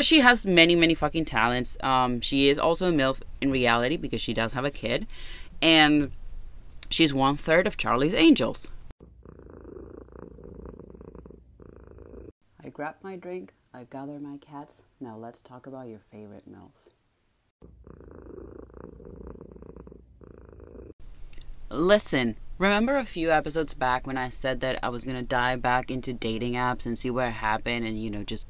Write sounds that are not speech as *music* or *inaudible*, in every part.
she has many, many fucking talents. Um, she is also a MILF in reality because she does have a kid. And she's one third of Charlie's Angels. I grab my drink, I gather my cats. Now let's talk about your favorite MILF. Listen, remember a few episodes back when I said that I was gonna dive back into dating apps and see what happened and, you know, just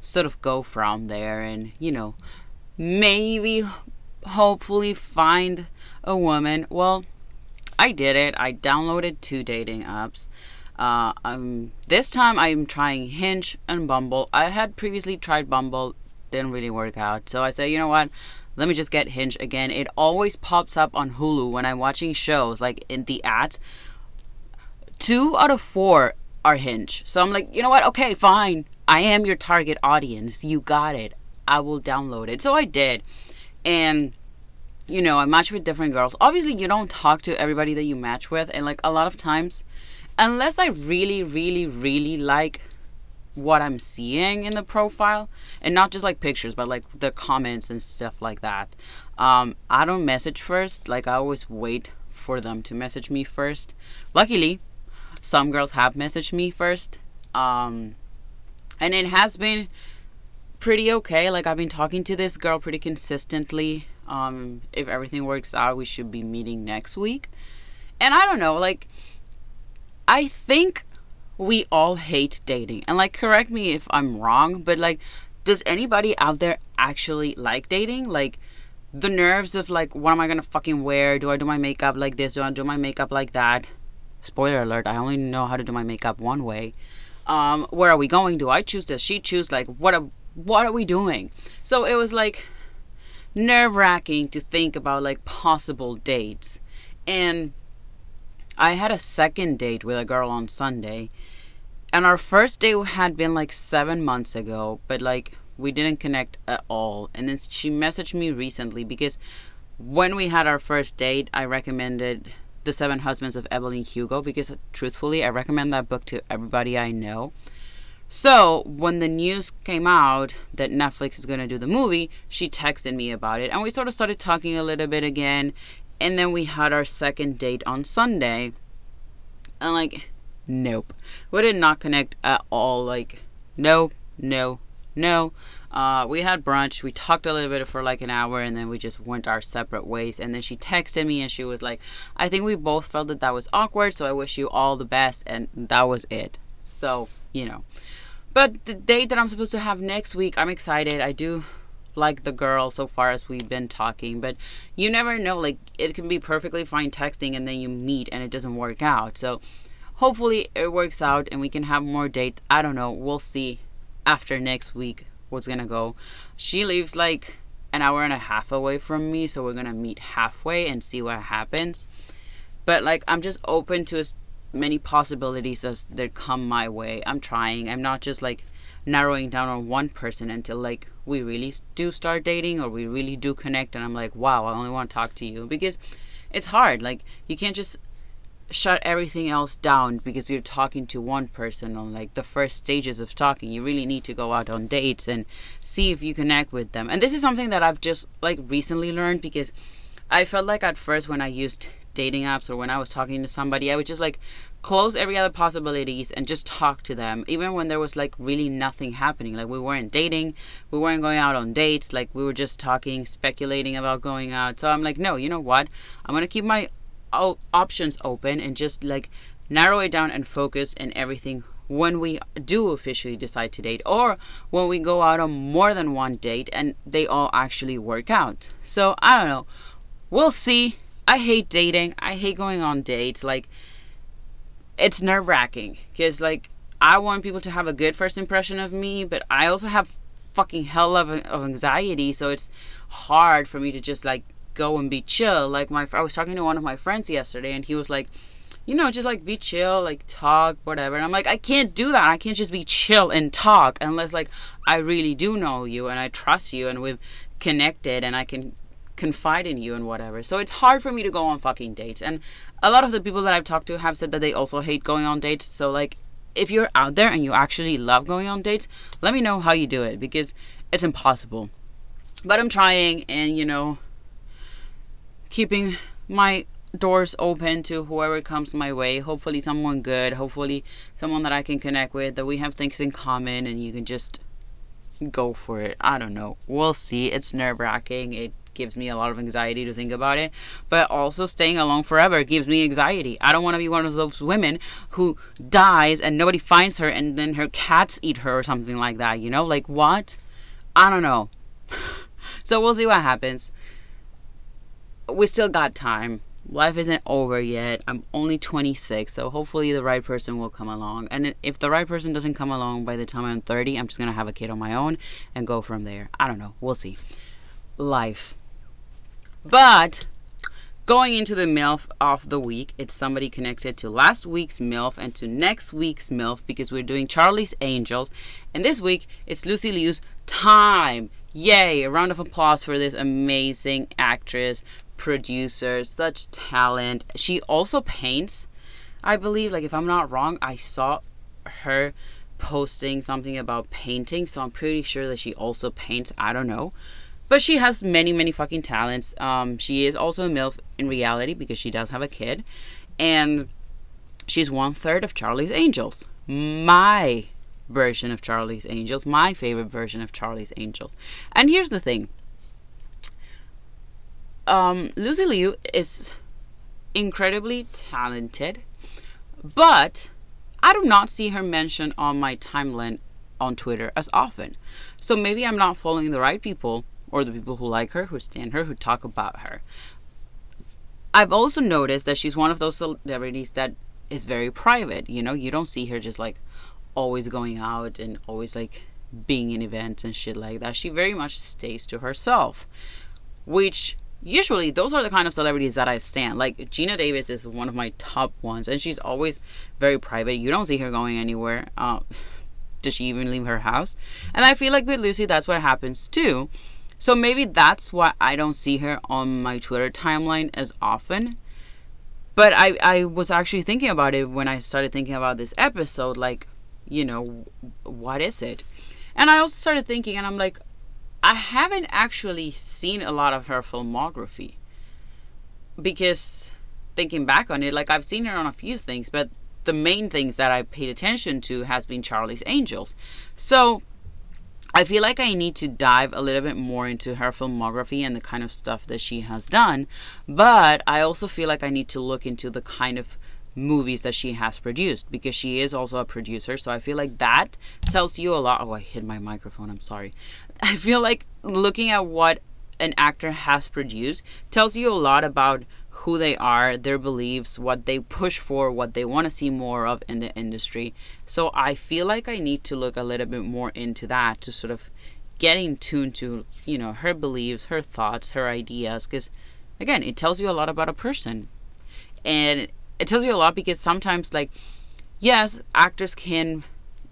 sort of go from there and, you know, maybe hopefully find a woman? Well, I did it. I downloaded two dating apps. Uh, um, this time I'm trying Hinge and Bumble. I had previously tried Bumble, didn't really work out. So I said, you know what? let me just get Hinge again. It always pops up on Hulu when I'm watching shows, like in the ads. Two out of four are Hinge. So I'm like, you know what? Okay, fine. I am your target audience. You got it. I will download it. So I did. And you know, I match with different girls. Obviously, you don't talk to everybody that you match with, and like a lot of times, unless I really, really, really like what I'm seeing in the profile and not just like pictures but like the comments and stuff like that. Um, I don't message first, like I always wait for them to message me first. Luckily, some girls have messaged me first. Um, and it has been pretty okay. Like I've been talking to this girl pretty consistently. Um, if everything works out, we should be meeting next week. And I don't know, like I think we all hate dating. And like correct me if I'm wrong, but like does anybody out there actually like dating? Like the nerves of like what am I gonna fucking wear? Do I do my makeup like this? Do I do my makeup like that? Spoiler alert, I only know how to do my makeup one way. Um, where are we going? Do I choose? Does she choose? Like what are what are we doing? So it was like nerve wracking to think about like possible dates. And I had a second date with a girl on Sunday and our first date had been like seven months ago, but like we didn't connect at all. And then she messaged me recently because when we had our first date, I recommended The Seven Husbands of Evelyn Hugo because truthfully, I recommend that book to everybody I know. So, when the news came out that Netflix is going to do the movie, she texted me about it and we sort of started talking a little bit again. And then we had our second date on Sunday. And like Nope. We did not connect at all. Like, no, no, no. Uh, we had brunch. We talked a little bit for like an hour, and then we just went our separate ways. And then she texted me, and she was like, "I think we both felt that that was awkward. So I wish you all the best." And that was it. So you know. But the date that I'm supposed to have next week, I'm excited. I do like the girl so far as we've been talking, but you never know. Like it can be perfectly fine texting, and then you meet, and it doesn't work out. So hopefully it works out and we can have more dates. I don't know. We'll see after next week what's gonna go. She lives like an hour and a half away from me, so we're gonna meet halfway and see what happens. But like, I'm just open to as many possibilities as that come my way. I'm trying. I'm not just like narrowing down on one person until like we really do start dating or we really do connect and I'm like, wow, I only want to talk to you because it's hard. Like, you can't just shut everything else down because you're talking to one person on like the first stages of talking. You really need to go out on dates and see if you connect with them. And this is something that i've just like recently learned because i felt like at first when i used dating apps or when i was talking to somebody i would just like close every other possibilities and just talk to them. Even when there was like really nothing happening like we weren't dating we weren't going out on dates like we were just talking speculating about going out. So i'm like no you know what? I'm gonna keep my options open and just like narrow it down and focus and everything when we do officially decide to date or when we go out on more than one date and they all actually work out. So I don't know. We'll see. I hate dating. I hate going on dates. Like it's nerve wracking because like I want people to have a good first impression of me, but I also have fucking hell of, of anxiety. So it's hard for me to just like go and be chill. Like my I was talking to one of my friends yesterday and he was like, you know, just like be chill, like talk, whatever. And I'm like, I can't do that. I can't just be chill and talk unless like I really do know you and I trust you and we've connected and I can confide in you and whatever. So it's hard for me to go on fucking dates. And a lot of the people that I've talked to have said that they also hate going on dates. So like if you're out there and you actually love going on dates, let me know how you do it because it's impossible. But I'm trying and you know keeping my doors open to whoever comes my way. Hopefully someone good, hopefully someone that I can connect with that we have things in common and you can just go for it. I don't know. We'll see. It's nerve-wracking. It gives me a lot of anxiety to think about it. But also staying alone forever gives me anxiety. I don't want to be one of those women who dies and nobody finds her and then her cats eat her or something like that, you know? Like what? I don't know. *sighs* so we'll see what happens. We still got time. Life isn't over yet. I'm only 26, so hopefully the right person will come along. And if the right person doesn't come along by the time I'm 30, I'm just to have a kid on my own and go from there. I don't know. We'll see. Life. But going into the MILF of the week, it's somebody connected to last week's MILF and to next week's MILF because we're doing Charlie's Angels. And this week, it's Lucy Liu's time. Yay! A round of applause for this amazing actress, producer, such talent. She also paints, I believe. Like, if I'm not wrong, I saw her posting something about painting, so I'm pretty sure that she also paints. I don't know. But she has many, many fucking talents. Um, she is also a MILF in reality because she does have a kid. And she's one third of Charlie's Angels. My version of Charlie's Angels. My favorite version of Charlie's Angels. And here's the thing. Um, Lucy Liu is incredibly talented, but I do not see her mentioned on my timeline on Twitter as often. So maybe I'm not following the right people or the people who like her, who stand her, who talk about her. I've also noticed that she's one of those celebrities that is very private. You know, you don't see her just like always going out and always like being in events and shit like that. She very much stays to herself, which usually those are the kind of celebrities that I stand. Like Geena Davis is one of my top ones, and she's always very private. You don't see her going anywhere. Uh, does she even leave her house? And I feel like with Lucy, that's what happens too. So maybe that's why I don't see her on my Twitter timeline as often. But I, I was actually thinking about it when I started thinking about this episode. Like, you know, what is it? And I also started thinking, and I'm like, I haven't actually seen a lot of her filmography. Because thinking back on it, like, I've seen her on a few things, but the main things that I paid attention to has been Charlie's Angels. So I feel like I need to dive a little bit more into her filmography and the kind of stuff that she has done, but I also feel like I need to look into the kind of movies that she has produced because she is also a producer. So I feel like that tells you a lot. Oh, I hit my microphone. I'm sorry. *laughs* I feel like looking at what an actor has produced tells you a lot about who they are, their beliefs, what they push for, what they want to see more of in the industry. So I feel like I need to look a little bit more into that to sort of get in tune to, you know, her beliefs, her thoughts, her ideas because again, it tells you a lot about a person. And it tells you a lot because sometimes like yes, actors can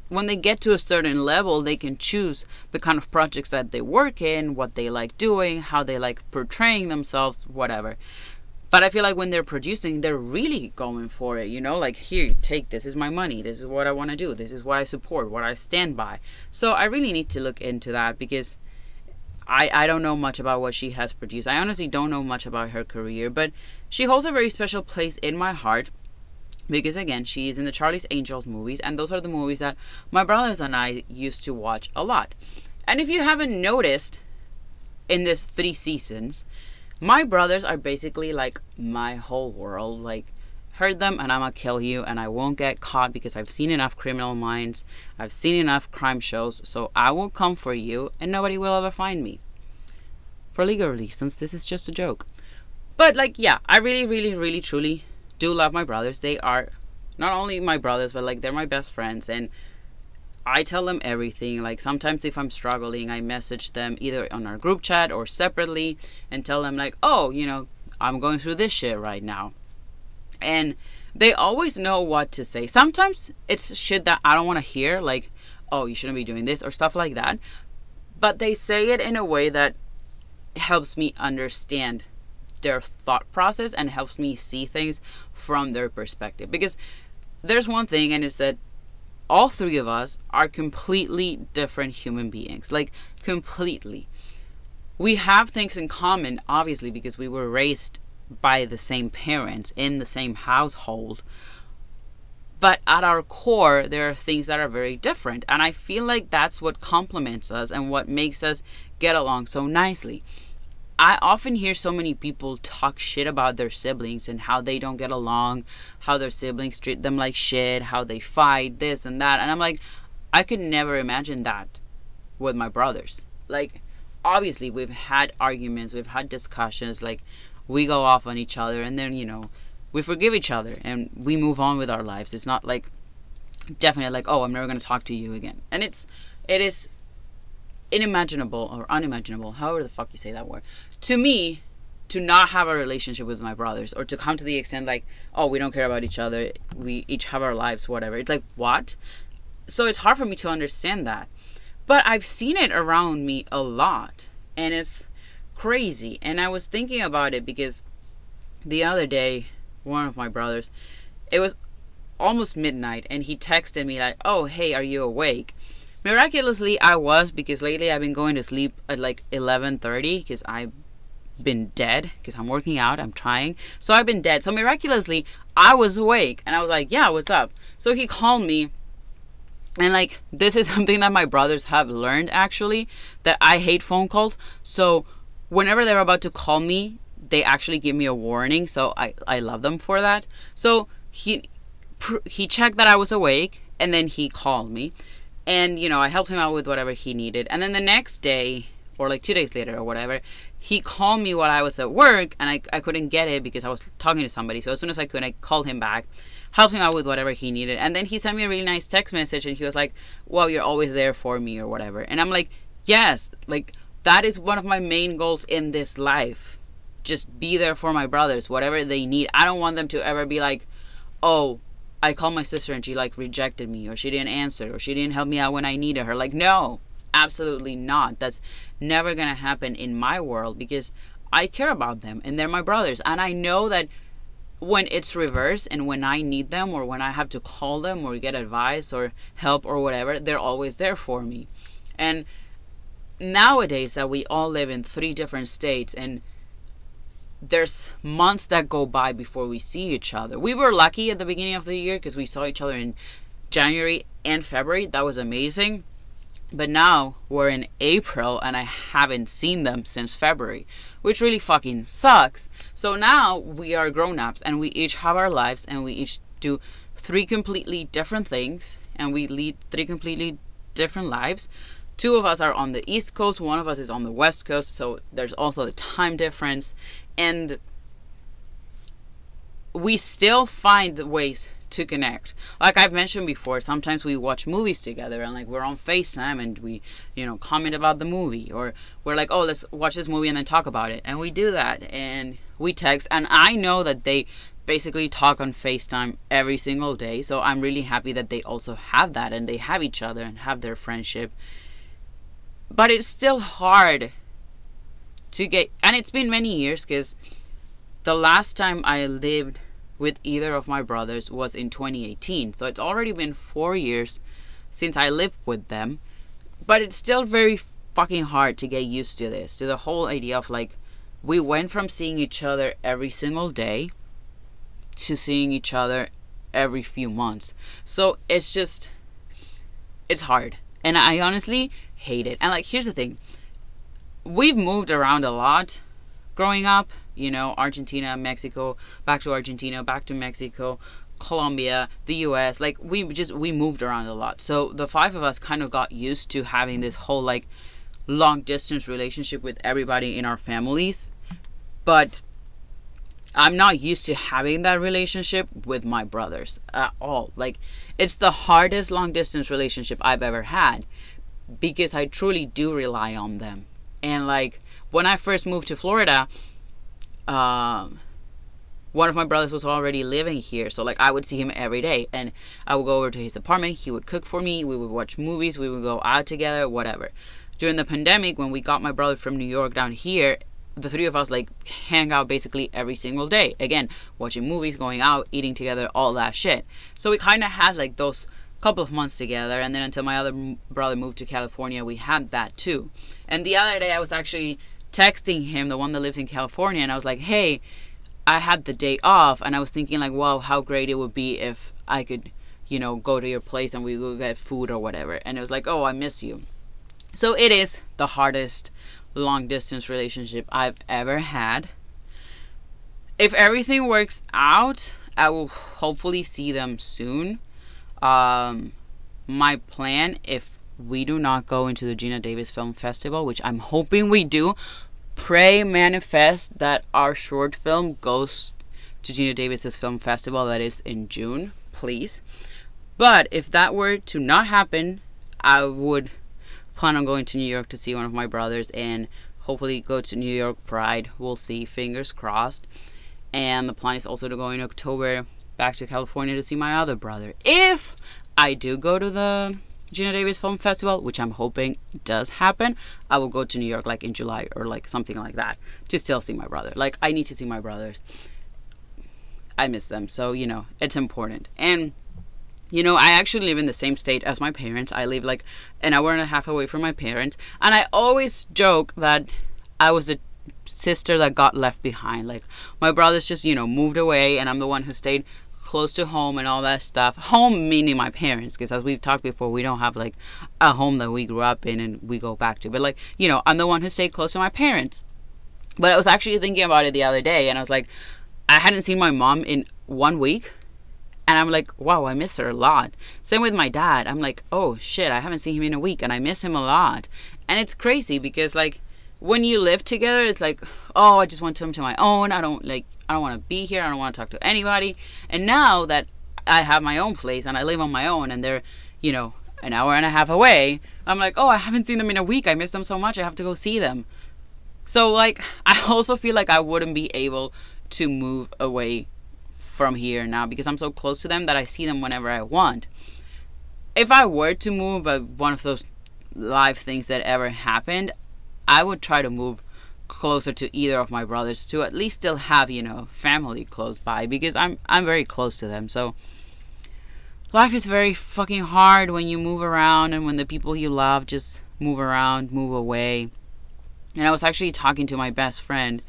when they get to a certain level, they can choose the kind of projects that they work in, what they like doing, how they like portraying themselves, whatever. But I feel like when they're producing, they're really going for it, you know, like here, take this is my money, this is what I want to do, this is what I support, what I stand by. So I really need to look into that because I I don't know much about what she has produced. I honestly don't know much about her career, but she holds a very special place in my heart because again, she is in the Charlie's Angels movies and those are the movies that my brothers and I used to watch a lot. And if you haven't noticed in this 3 seasons, my brothers are basically like my whole world. Like, hurt them and I'm gonna kill you, and I won't get caught because I've seen enough criminal minds, I've seen enough crime shows, so I will come for you, and nobody will ever find me. For legal reasons, this is just a joke. But, like, yeah, I really, really, really, truly do love my brothers. They are not only my brothers, but like, they're my best friends, and I tell them everything. Like sometimes if I'm struggling, I message them either on our group chat or separately and tell them like, "Oh, you know, I'm going through this shit right now." And they always know what to say. Sometimes it's shit that I don't want to hear like, "Oh, you shouldn't be doing this" or stuff like that. But they say it in a way that helps me understand their thought process and helps me see things from their perspective because there's one thing and it's that all three of us are completely different human beings. Like, completely. We have things in common, obviously, because we were raised by the same parents in the same household. But at our core, there are things that are very different. And I feel like that's what complements us and what makes us get along so nicely. I often hear so many people talk shit about their siblings and how they don't get along, how their siblings treat them like shit, how they fight, this and that. And I'm like, I could never imagine that with my brothers. Like, obviously, we've had arguments, we've had discussions, like, we go off on each other, and then, you know, we forgive each other and we move on with our lives. It's not like, definitely like, oh, I'm never going to talk to you again. And it's, it is unimaginable or unimaginable, however the fuck you say that word, to me to not have a relationship with my brothers or to come to the extent like oh we don't care about each other we each have our lives whatever it's like what so it's hard for me to understand that but i've seen it around me a lot and it's crazy and i was thinking about it because the other day one of my brothers it was almost midnight and he texted me like oh hey are you awake miraculously i was because lately i've been going to sleep at like 11.30 because I've been dead because I'm working out, I'm trying. So I've been dead. So miraculously, I was awake and I was like, yeah, what's up? So he called me. And like, this is *laughs* something that my brothers have learned actually that I hate phone calls. So whenever they're about to call me, they actually give me a warning. So I, I love them for that. So he, he checked that I was awake and then he called me. And, you know, I helped him out with whatever he needed. And then the next day, or like two days later or whatever, he called me while I was at work and I, I couldn't get it because I was talking to somebody. So as soon as I could, I called him back, helped him out with whatever he needed. And then he sent me a really nice text message and he was like, Well, you're always there for me or whatever. And I'm like, Yes, like that is one of my main goals in this life. Just be there for my brothers, whatever they need. I don't want them to ever be like, Oh, I called my sister and she like rejected me or she didn't answer or she didn't help me out when I needed her. Like, no, absolutely not. That's never going to happen in my world because I care about them and they're my brothers. And I know that when it's reversed and when I need them or when I have to call them or get advice or help or whatever, they're always there for me. And nowadays that we all live in three different states and there's months that go by before we see each other. We were lucky at the beginning of the year because we saw each other in January and February. That was amazing. But now we're in April and I haven't seen them since February, which really fucking sucks. So now we are grown ups and we each have our lives and we each do three completely different things and we lead three completely different lives. Two of us are on the East Coast, one of us is on the West Coast, so there's also the time difference. And we still find ways to connect. Like I've mentioned before, sometimes we watch movies together and like we're on FaceTime and we, you know, comment about the movie or we're like, "Oh, let's watch this movie and then talk about it." And we do that and we text and I know that they basically talk on FaceTime every single day. So I'm really happy that they also have that and they have each other and have their friendship. But it's still hard to get and it's been many years cuz the last time I lived with either of my brothers was in 2018. So it's already been four years since I lived with them. But it's still very fucking hard to get used to this, to the whole idea of like, we went from seeing each other every single day to seeing each other every few months. So it's just, it's hard. And I honestly hate it. And like, here's the thing we've moved around a lot growing up you know, Argentina, Mexico, back to Argentina, back to Mexico, Colombia, the US. Like we just we moved around a lot. So the five of us kind of got used to having this whole like long distance relationship with everybody in our families. But I'm not used to having that relationship with my brothers at all. Like it's the hardest long distance relationship I've ever had because I truly do rely on them. And like when I first moved to Florida, um, one of my brothers was already living here so like i would see him every day and i would go over to his apartment he would cook for me we would watch movies we would go out together whatever. During the pandemic when we got my brother from new york down here the three of us like hang out basically every single day. Again watching movies going out eating together all that shit. So we kind of had like those couple of months together and then until my other brother moved to california we had that too. And the other day i was actually texting him the one that lives in california and i was like hey i had the day off and i was thinking like wow how great it would be if i could you know go to your place and we would get food or whatever. And it was like oh i miss you. So it is the hardest long distance relationship i've ever had. If everything works out i will hopefully see them soon um, my plan, if we do not go into the Geena Davis Film Festival, which I'm hoping we do, pray, manifest that our short film goes to Geena Davis's film festival that is in June, please. But if that were to not happen, I would plan on going to New York to see one of my brothers and hopefully go to New York Pride. We'll see, fingers crossed. And the plan is also to go in October back to California to see my other brother. If I do go to the Geena Davis Film Festival, which I'm hoping does happen, I will go to New York like in July or like something like that to still see my brother. Like I need to see my brothers. I miss them, so you know, it's important. And you know, I actually live in the same state as my parents. I live like an hour and a half away from my parents, and I always joke that I was a sister that got left behind. Like my brothers just, you know, moved away and I'm the one who stayed close to home and all that stuff. Home meaning my parents, because as we've talked before, we don't have like a home that we grew up in and we go back to. But like, you know, I'm the one who stayed close to my parents. But I was actually thinking about it the other day and I was like, I hadn't seen my mom in one week. And I'm like, wow, I miss her a lot. Same with my dad. I'm like, oh shit, I haven't seen him in a week and I miss him a lot. And it's crazy because like when you live together, it's like, oh, I just want them to my own. I don't like I don't want to be here. I don't want to talk to anybody. And now that I have my own place and I live on my own and they're, you know, an hour and a half away, I'm like, oh, I haven't seen them in a week. I miss them so much. I have to go see them. So, like, *laughs* I also feel like I wouldn't be able to move away from here now because I'm so close to them that I see them whenever I want. If I were to move, uh, one of those live things that ever happened, I would try to move closer to either of my brothers to at least still have you know family close by because I'm I'm very close to them. So life is very fucking hard when you move around and when the people you love just move around move away. And I was actually talking to my best friend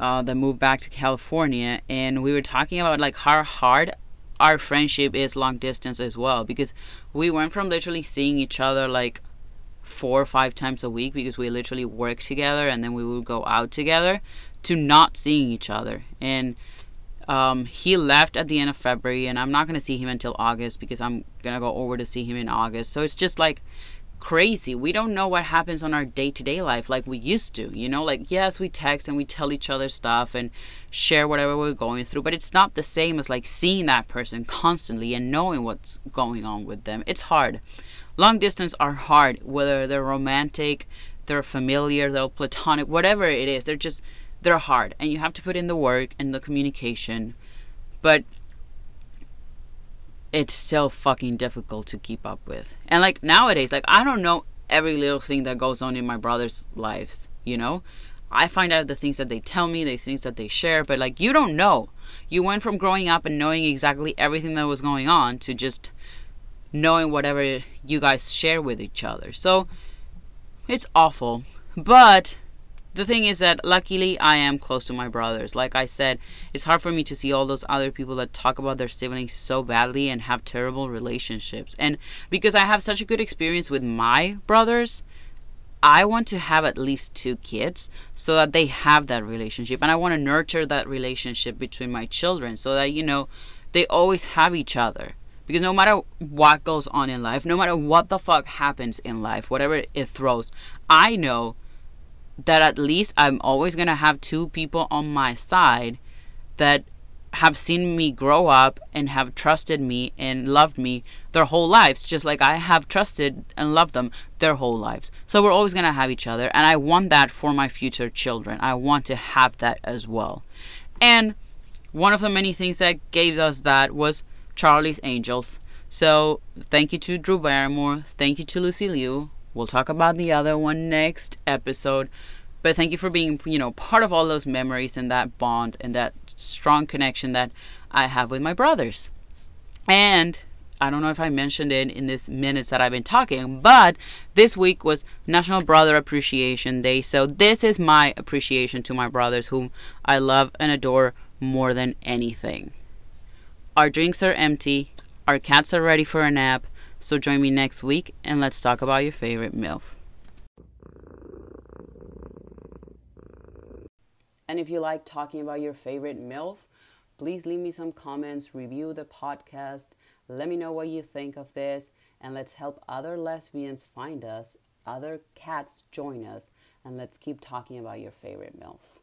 uh, that moved back to California and we were talking about like how hard our friendship is long distance as well because we went from literally seeing each other like four or five times a week because we literally work together and then we would go out together to not seeing each other. And um, he left at the end of February, and I'm not going to see him until August because I'm going to go over to see him in August. So it's just like crazy. We don't know what happens on our day to day life like we used to. You know, like, yes, we text and we tell each other stuff and share whatever we're going through, but it's not the same as like seeing that person constantly and knowing what's going on with them. It's hard long distance are hard, whether they're romantic, they're familiar, they're platonic, whatever it is. They're just they're hard, and you have to put in the work and the communication. But it's still fucking difficult to keep up with. And like nowadays, like I don't know every little thing that goes on in my brother's lives, you know? I find out the things that they tell me, the things that they share, but like you don't know. You went from growing up and knowing exactly everything that was going on to just knowing whatever you guys share with each other. So it's awful. But the thing is that luckily I am close to my brothers. Like I said, it's hard for me to see all those other people that talk about their siblings so badly and have terrible relationships. And because I have such a good experience with my brothers, I want to have at least two kids so that they have that relationship. And I want to nurture that relationship between my children so that, you know, they always have each other. Because no matter what goes on in life, no matter what the fuck happens in life, whatever it throws, I know that at least I'm always going to have two people on my side that have seen me grow up and have trusted me and loved me their whole lives, just like I have trusted and loved them their whole lives. So we're always going to have each other, and I want that for my future children. I want to have that as well. And one of the many things that gave us that was Charlie's Angels. So thank you to Drew Barrymore. Thank you to Lucy Liu. We'll talk about the other one next episode. But thank you for being, you know, part of all those memories and that bond and that strong connection that I have with my brothers. And I don't know if I mentioned it in this minutes that I've been talking, but this week was National Brother Appreciation Day. So this is my appreciation to my brothers whom I love and adore more than anything. Our drinks are empty, our cats are ready for a nap, so join me next week and let's talk about your favorite MILF. And if you like talking about your favorite MILF, please leave me some comments, review the podcast, let me know what you think of this, and let's help other lesbians find us, other cats join us, and let's keep talking about your favorite MILF.